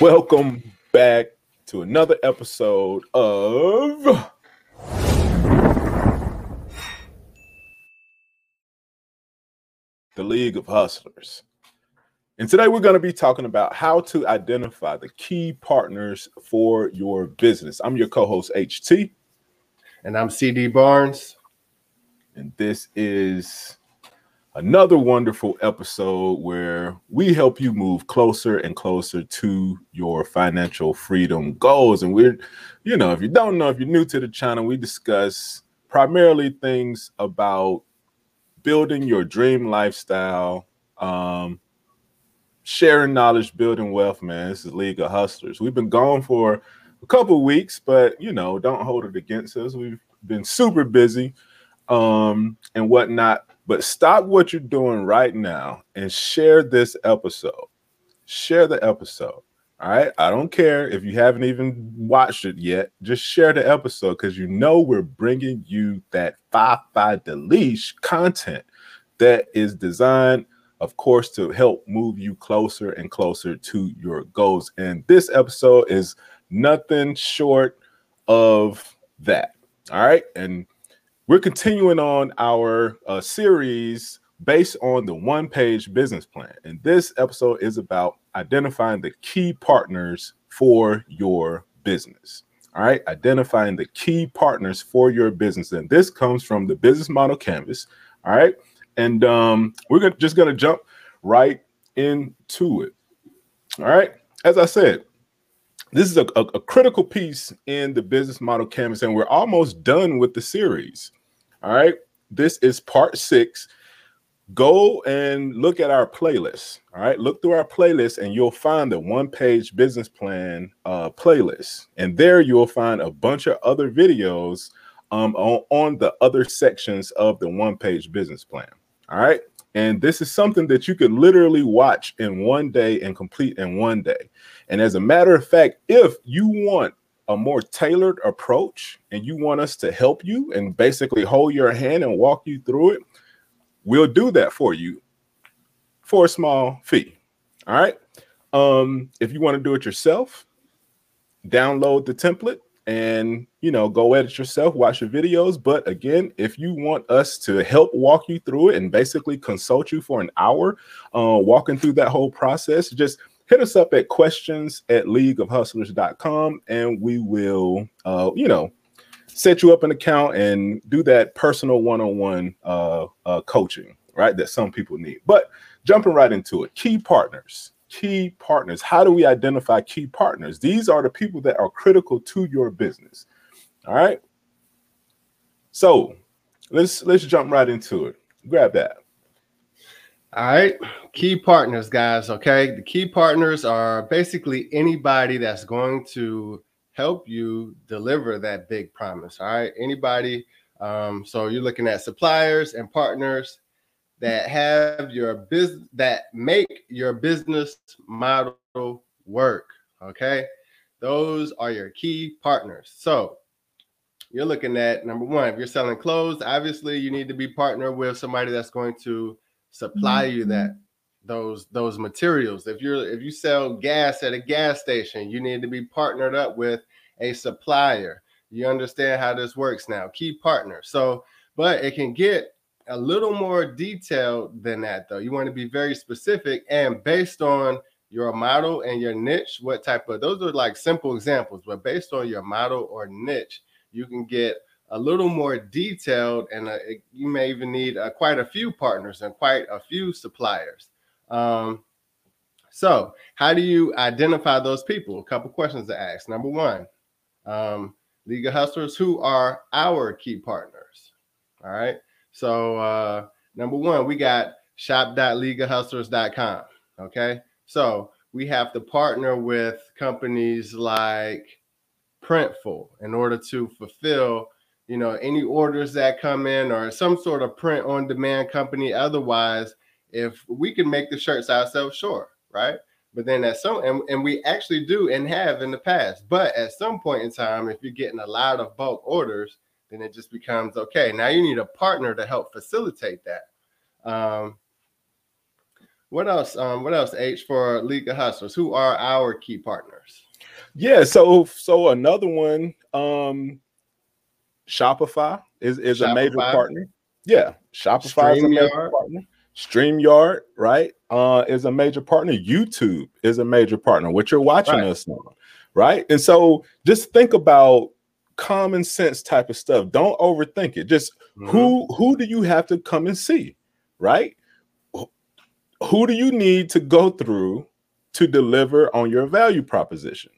Welcome back to another episode of the League of Hustlers. And today we're going to be talking about how to identify the key partners for your business. I'm your co host, HT. And I'm CD Barnes. And this is another wonderful episode where we help you move closer and closer to your financial freedom goals. And we're, you know, if you don't know, if you're new to the channel, we discuss primarily things about building your dream lifestyle, um, sharing knowledge, building wealth, man. This is League of Hustlers. We've been gone for a couple weeks, but you know, don't hold it against us. We've been super busy um and whatnot. But stop what you're doing right now and share this episode. Share the episode. All right. I don't care if you haven't even watched it yet. Just share the episode because you know we're bringing you that five five deletion content that is designed, of course, to help move you closer and closer to your goals. And this episode is nothing short of that. All right. And we're continuing on our uh, series based on the one page business plan. And this episode is about identifying the key partners for your business. All right, identifying the key partners for your business. And this comes from the business model canvas. All right. And um, we're gonna, just going to jump right into it. All right. As I said, this is a, a, a, critical piece in the business model canvas, and we're almost done with the series. All right. This is part six go and look at our playlist. All right, look through our playlist, and you'll find the one page business plan uh, playlist. And there you'll find a bunch of other videos um, on, on the other sections of the one page business plan. All right. And this is something that you could literally watch in one day and complete in one day. And as a matter of fact, if you want a more tailored approach and you want us to help you and basically hold your hand and walk you through it, we'll do that for you for a small fee. All right. Um, if you want to do it yourself, download the template and you know go edit yourself watch your videos but again if you want us to help walk you through it and basically consult you for an hour uh, walking through that whole process just hit us up at questions at leagueofhustlers.com and we will uh, you know set you up an account and do that personal one-on-one uh, uh, coaching, right? That some people need. But jumping right into it, key partners. Key partners. How do we identify key partners? These are the people that are critical to your business. All right. So let's let's jump right into it. Grab that. All right, key partners, guys. Okay, the key partners are basically anybody that's going to help you deliver that big promise. All right. Anybody. Um, so you're looking at suppliers and partners that have your business that make your business model work. Okay. Those are your key partners. So you're looking at number one, if you're selling clothes, obviously you need to be partner with somebody that's going to supply mm-hmm. you that those those materials. If you're if you sell gas at a gas station, you need to be partnered up with a supplier. You understand how this works now. Key partner. So, but it can get a little more detailed than that though. You want to be very specific and based on your model and your niche, what type of those are like simple examples, but based on your model or niche, you can get a little more detailed and uh, you may even need uh, quite a few partners and quite a few suppliers. Um, so, how do you identify those people? A couple questions to ask. Number one, um, League of Hustlers, who are our key partners. All right. So, uh, number one, we got shop.leagueofhustlers.com. Okay. So, we have to partner with companies like Printful in order to fulfill you know any orders that come in or some sort of print on demand company otherwise if we can make the shirts ourselves sure right but then at some and, and we actually do and have in the past but at some point in time if you're getting a lot of bulk orders then it just becomes okay now you need a partner to help facilitate that um, What else? Um, what else? H for League of Hustlers. Who are our key partners? Yeah, so so another one, um, Shopify is is Shopify. a major partner. Yeah, Shopify is a major partner. StreamYard, right, uh, is a major partner. YouTube is a major partner, what you're watching right. us on, right? And so just think about common sense type of stuff. Don't overthink it. Just mm-hmm. who who do you have to come and see, right? Who do you need to go through to deliver on your value proposition?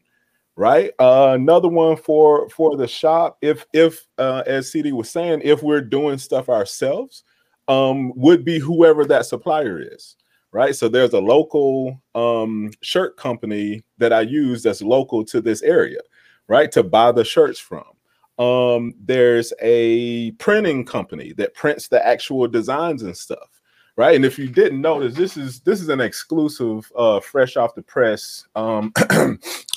right uh, another one for for the shop if if uh, as cd was saying if we're doing stuff ourselves um, would be whoever that supplier is right so there's a local um, shirt company that i use that's local to this area right to buy the shirts from um, there's a printing company that prints the actual designs and stuff right and if you didn't notice this is this is an exclusive uh fresh off the press um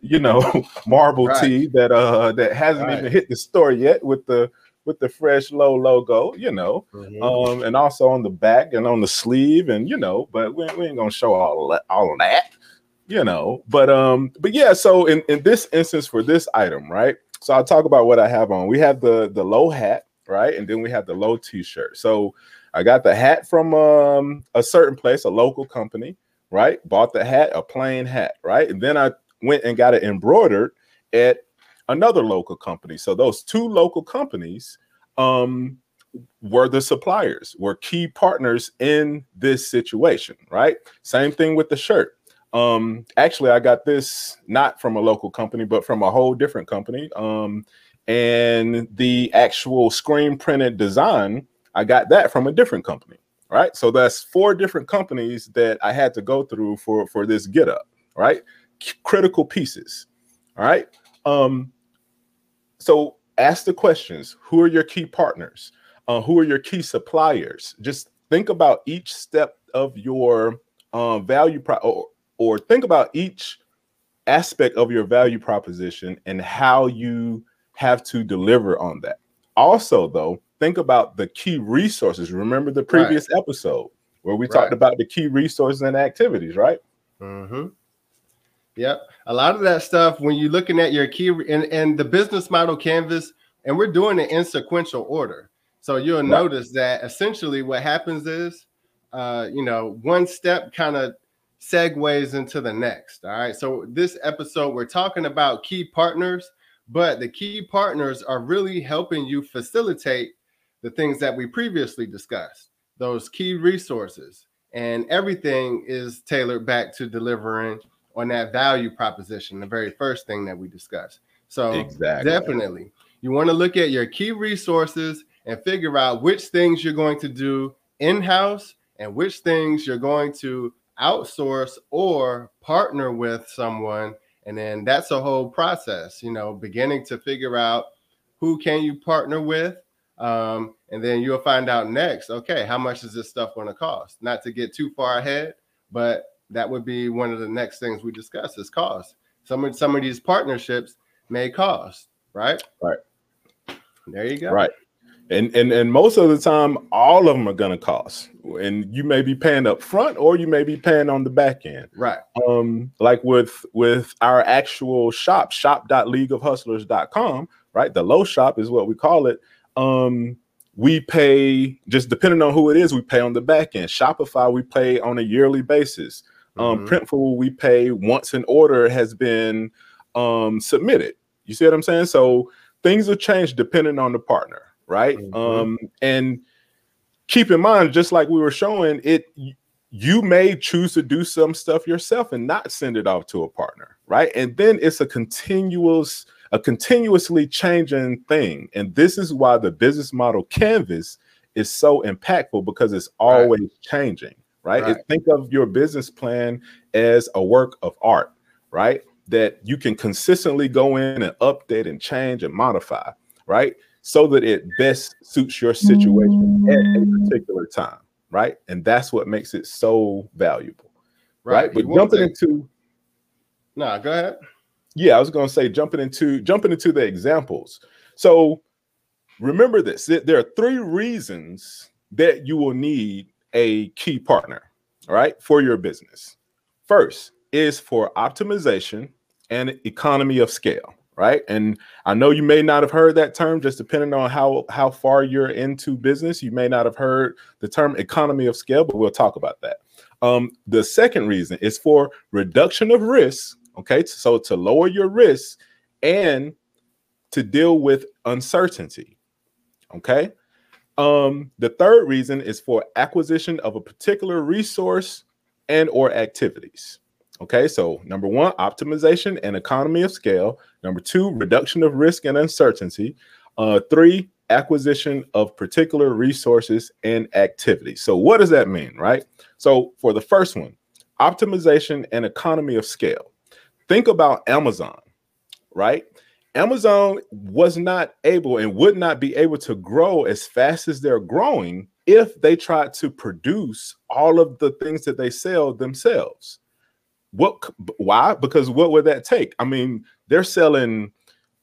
you know, marble right. tee that uh that hasn't right. even hit the store yet with the with the fresh low logo, you know, mm-hmm. um, and also on the back and on the sleeve, and you know, but we, we ain't gonna show all that, all of that, you know. But um, but yeah, so in in this instance for this item, right? So I'll talk about what I have on. We have the the low hat, right, and then we have the low t-shirt. So I got the hat from um a certain place, a local company right? Bought the hat, a plain hat, right? And then I went and got it embroidered at another local company. So those two local companies um, were the suppliers, were key partners in this situation, right? Same thing with the shirt. Um, actually, I got this not from a local company, but from a whole different company. Um, and the actual screen printed design, I got that from a different company right? So that's four different companies that I had to go through for for this get up, right? critical pieces, all right? Um, so ask the questions: Who are your key partners? Uh, who are your key suppliers? Just think about each step of your um, value pro- or, or think about each aspect of your value proposition and how you have to deliver on that. Also, though, think about the key resources. Remember the previous right. episode where we right. talked about the key resources and activities, right? Mm-hmm. Yep. A lot of that stuff, when you're looking at your key and, and the business model canvas, and we're doing it in sequential order. So you'll right. notice that essentially what happens is, uh, you know, one step kind of segues into the next. All right. So this episode, we're talking about key partners, but the key partners are really helping you facilitate the things that we previously discussed, those key resources, and everything is tailored back to delivering on that value proposition, the very first thing that we discussed. So, exactly. definitely, you want to look at your key resources and figure out which things you're going to do in house and which things you're going to outsource or partner with someone and then that's a whole process you know beginning to figure out who can you partner with um, and then you'll find out next, okay, how much is this stuff going to cost? Not to get too far ahead, but that would be one of the next things we discuss is cost. Some of some of these partnerships may cost, right? Right. There you go. Right. And and and most of the time, all of them are gonna cost. And you may be paying up front or you may be paying on the back end. Right. Um, like with with our actual shop, shop.leagueofhustlers.com, right? The low shop is what we call it um, we pay just depending on who it is, we pay on the back end. Shopify, we pay on a yearly basis. Um, mm-hmm. Printful, we pay once an order has been um, submitted. You see what I'm saying? So things will change depending on the partner, right? Mm-hmm. Um, and keep in mind, just like we were showing, it you may choose to do some stuff yourself and not send it off to a partner, right? And then it's a continuous a continuously changing thing. And this is why the business model canvas is so impactful because it's always right. changing, right? right. Think of your business plan as a work of art, right? That you can consistently go in and update and change and modify, right? So that it best suits your situation at a mm. particular time, right? And that's what makes it so valuable, right? right? But jumping into no, go ahead yeah, I was going to say jumping into jumping into the examples. So remember this: there are three reasons that you will need a key partner. right, for your business. First is for optimization and economy of scale, right? And I know you may not have heard that term just depending on how how far you're into business. You may not have heard the term economy of scale, but we'll talk about that. Um, the second reason is for reduction of risk, okay? So to lower your risk and to deal with uncertainty. Okay? Um, the third reason is for acquisition of a particular resource and or activities. Okay, so number one, optimization and economy of scale. Number two, reduction of risk and uncertainty. Uh, three, acquisition of particular resources and activities. So, what does that mean, right? So, for the first one, optimization and economy of scale. Think about Amazon, right? Amazon was not able and would not be able to grow as fast as they're growing if they tried to produce all of the things that they sell themselves. What why? Because what would that take? I mean, they're selling,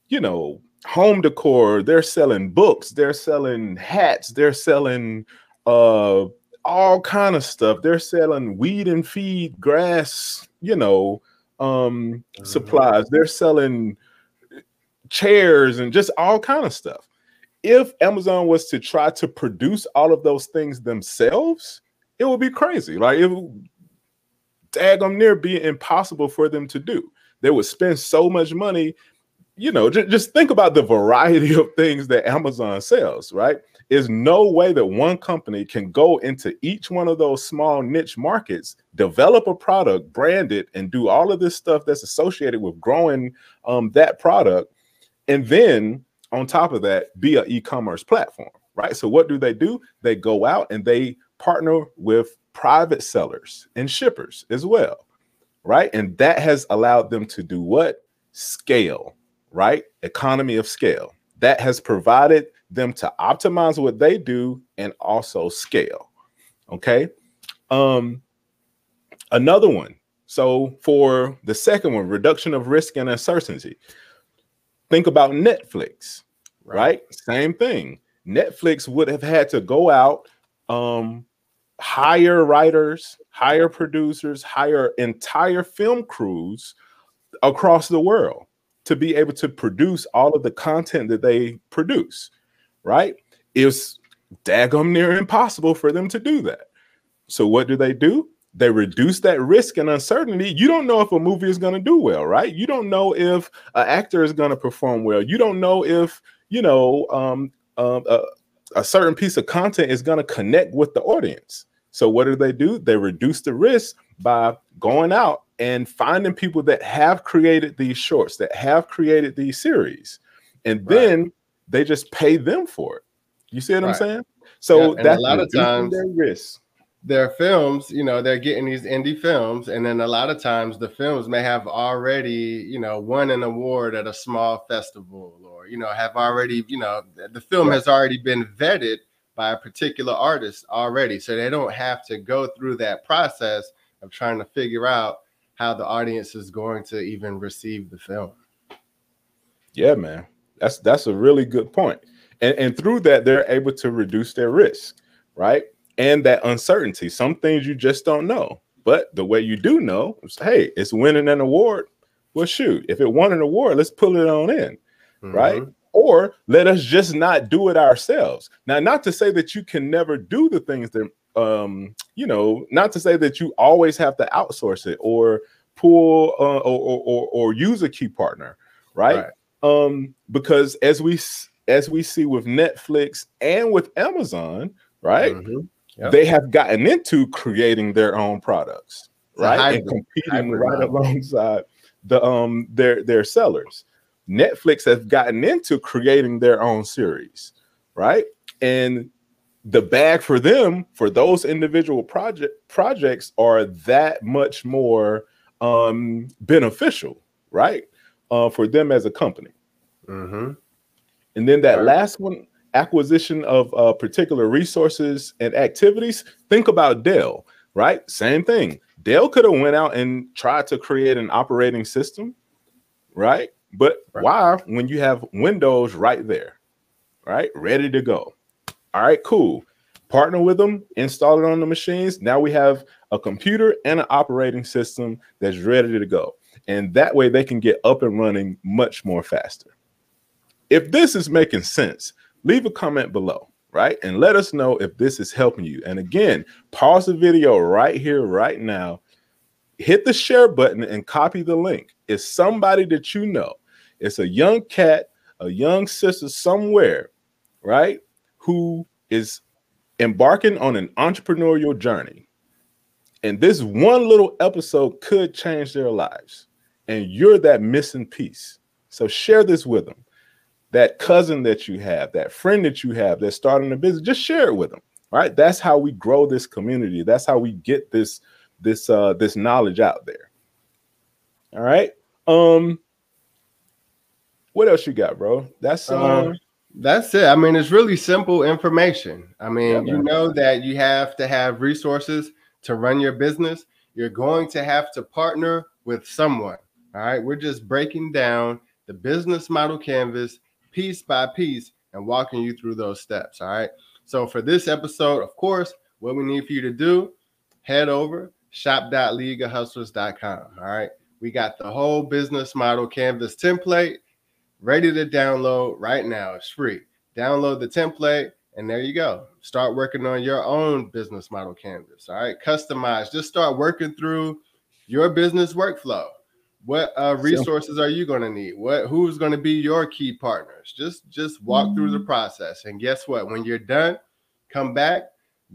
you know, home decor, they're selling books, they're selling hats, they're selling uh all kind of stuff. They're selling weed and feed, grass, you know, um mm-hmm. supplies. They're selling chairs and just all kind of stuff. If Amazon was to try to produce all of those things themselves, it would be crazy. Like it would daggum near be impossible for them to do. They would spend so much money. You know, just, just think about the variety of things that Amazon sells, right? There's no way that one company can go into each one of those small niche markets, develop a product, brand it, and do all of this stuff that's associated with growing um, that product and then on top of that, be an e-commerce platform, right? So what do they do? They go out and they partner with private sellers and shippers as well, right? And that has allowed them to do what? Scale, right? Economy of scale. That has provided them to optimize what they do and also scale. Okay. Um, another one. So for the second one, reduction of risk and uncertainty. Think about Netflix, right? right? Same thing. Netflix would have had to go out, um, hire writers, hire producers, hire entire film crews across the world to be able to produce all of the content that they produce, right? It's daggum near impossible for them to do that. So what do they do? They reduce that risk and uncertainty. You don't know if a movie is going to do well, right? You don't know if an actor is going to perform well. You don't know if you know um, um, a, a certain piece of content is going to connect with the audience. So what do they do? They reduce the risk by going out and finding people that have created these shorts, that have created these series, and then they just pay them for it. You see what right. I'm saying? So yeah, that's a lot of times their risk their films, you know, they're getting these indie films, and then a lot of times the films may have already, you know, won an award at a small festival, or you know, have already, you know, the film has already been vetted by a particular artist already, so they don't have to go through that process of trying to figure out how the audience is going to even receive the film. Yeah, man, that's that's a really good point, and and through that they're able to reduce their risk, right? And that uncertainty. Some things you just don't know. But the way you do know is, hey, it's winning an award. Well, shoot, if it won an award, let's pull it on in, mm-hmm. right? Or let us just not do it ourselves. Now, not to say that you can never do the things that, um, you know, not to say that you always have to outsource it or pull uh, or, or, or use a key partner, right? right? Um, because as we as we see with Netflix and with Amazon, right? Mm-hmm Yep. They have gotten into creating their own products, right? Hybrid, and competing right model. alongside the um their their sellers. Netflix has gotten into creating their own series, right? And the bag for them for those individual project projects are that much more um beneficial, right? Uh, for them as a company. Mm-hmm. And then that right. last one, acquisition of uh, particular resources and activities, think about Dell, right? Same thing. Dell could have went out and tried to create an operating system, right? But right. why when you have Windows right there, right? Ready to go. All right, cool. partner with them, install it on the machines. Now we have a computer and an operating system that's ready to go. And that way they can get up and running much more faster. If this is making sense, leave a comment below, right? And let us know if this is helping you. And again, pause the video right here, right now. Hit the share button and copy the link. It's somebody that you know. It's a young cat, a young sister somewhere, right? Who is embarking on an entrepreneurial journey. And this one little episode could change their lives. And you're that missing piece. So share this with them that cousin that you have, that friend that you have that's starting a business, just share it with them. Right? That's how we grow this community. That's how we get this this uh this knowledge out there. All right. Um what else you got, bro? That's uh, uh that's it. I mean, it's really simple information. I mean, yeah, you know that you have to have resources to run your business. You're going to have to partner with someone. All right. We're just breaking down the business model canvas piece by piece and walking you through those steps. All right. So for this episode, of course, what we need for you to do, head over shop.leagueofhustlers.com. All right. We got the whole business model canvas template ready to download right now. It's free. Download the template and there you go. Start working on your own business model canvas. All right. Customize. Just start working through your business workflow what uh, resources are you going to need? What who's going to be your key partners? Just just walk mm-hmm. through the mm-hmm. process. And guess what? When you're done come back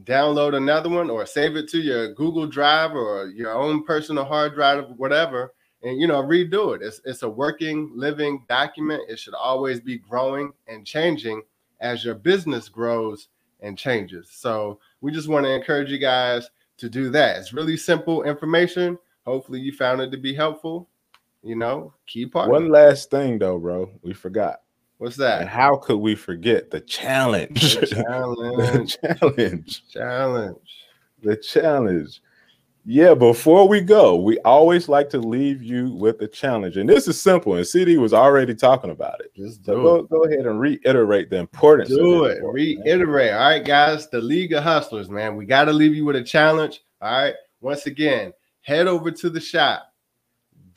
download another one or save it to your google drive or your own personal hard drive whatever and you know redo it. It's, it's a working living document. It should always be growing and changing as your business grows and changes. So we just want to encourage you guys to do that. It's really simple information. Hopefully you found it to be helpful you know, key part. One last thing though, bro, we forgot. What's that? And how could we forget the challenge? The challenge. the challenge. Challenge. The challenge. Yeah, before we go, we always like to leave you with a challenge. And this is simple. And CD was already talking about it. Just so go, go ahead and reiterate the importance. Do it. Reiterate. All right, guys. The League of Hustlers, man. We got to leave you with a challenge. All right. Once again, head over to the shop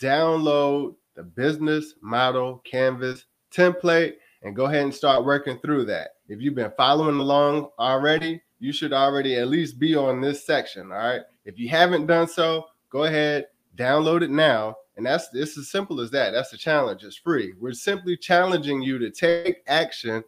download the business model canvas template and go ahead and start working through that. If you've been following along already, you should already at least be on this section. All right. If you haven't done so, go ahead, download it now. And that's it's as simple as that. That's the challenge. It's free. We're simply challenging you to take action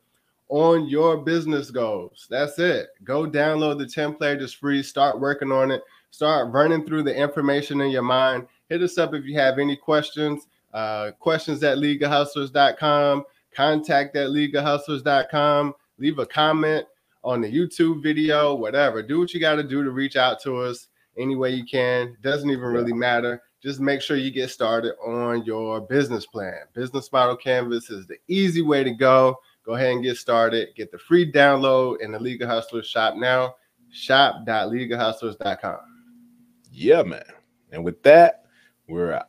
on your business goals. That's it. Go download the template. It's free. Start working on it. Start running through the information in your mind hit us up if you have any questions. Uh, questions at leagueofhustlers.com. Contact at leagueofhustlers.com. Leave a comment on the YouTube video, whatever. Do what you got to do to reach out to us any way you can. Doesn't even really matter. Just make sure you get started on your business plan. Business Model Canvas is the easy way to go. Go ahead and get started. Get the free download in the League of Hustlers shop now. Shop.leagueofhustlers.com. Yeah, man. And with that, we're out.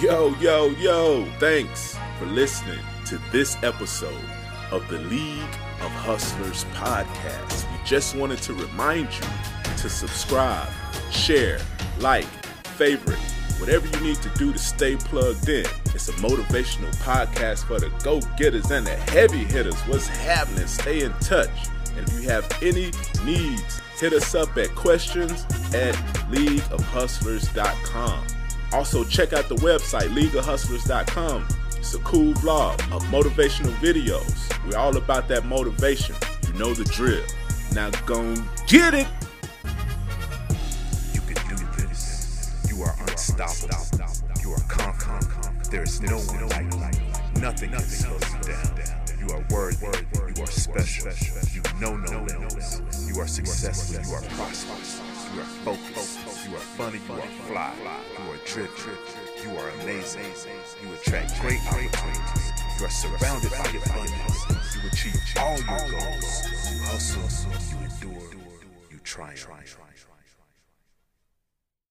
Yo, yo, yo, thanks for listening to this episode of the League of Hustlers podcast. We just wanted to remind you to subscribe, share, like, favorite, whatever you need to do to stay plugged in. It's a motivational podcast for the go getters and the heavy hitters. What's happening? Stay in touch. And if you have any needs, hit us up at questions at leagueofhustlers.com. Also, check out the website, leagueofhustlers.com it's a cool vlog of motivational videos. We're all about that motivation. You know the drill. Now go get it. You can do this. You are unstoppable. You are conquered. There is no one like you. Nothing can slow you down. You are worthy. You are special. You know no limits. You are successful. You are prosperous. You are focused. You are funny. You are fly. You are driven. You are amazing. You attract great opportunities. You are surrounded by abundance achieve all your goals. You hustle, you endure, you triumph.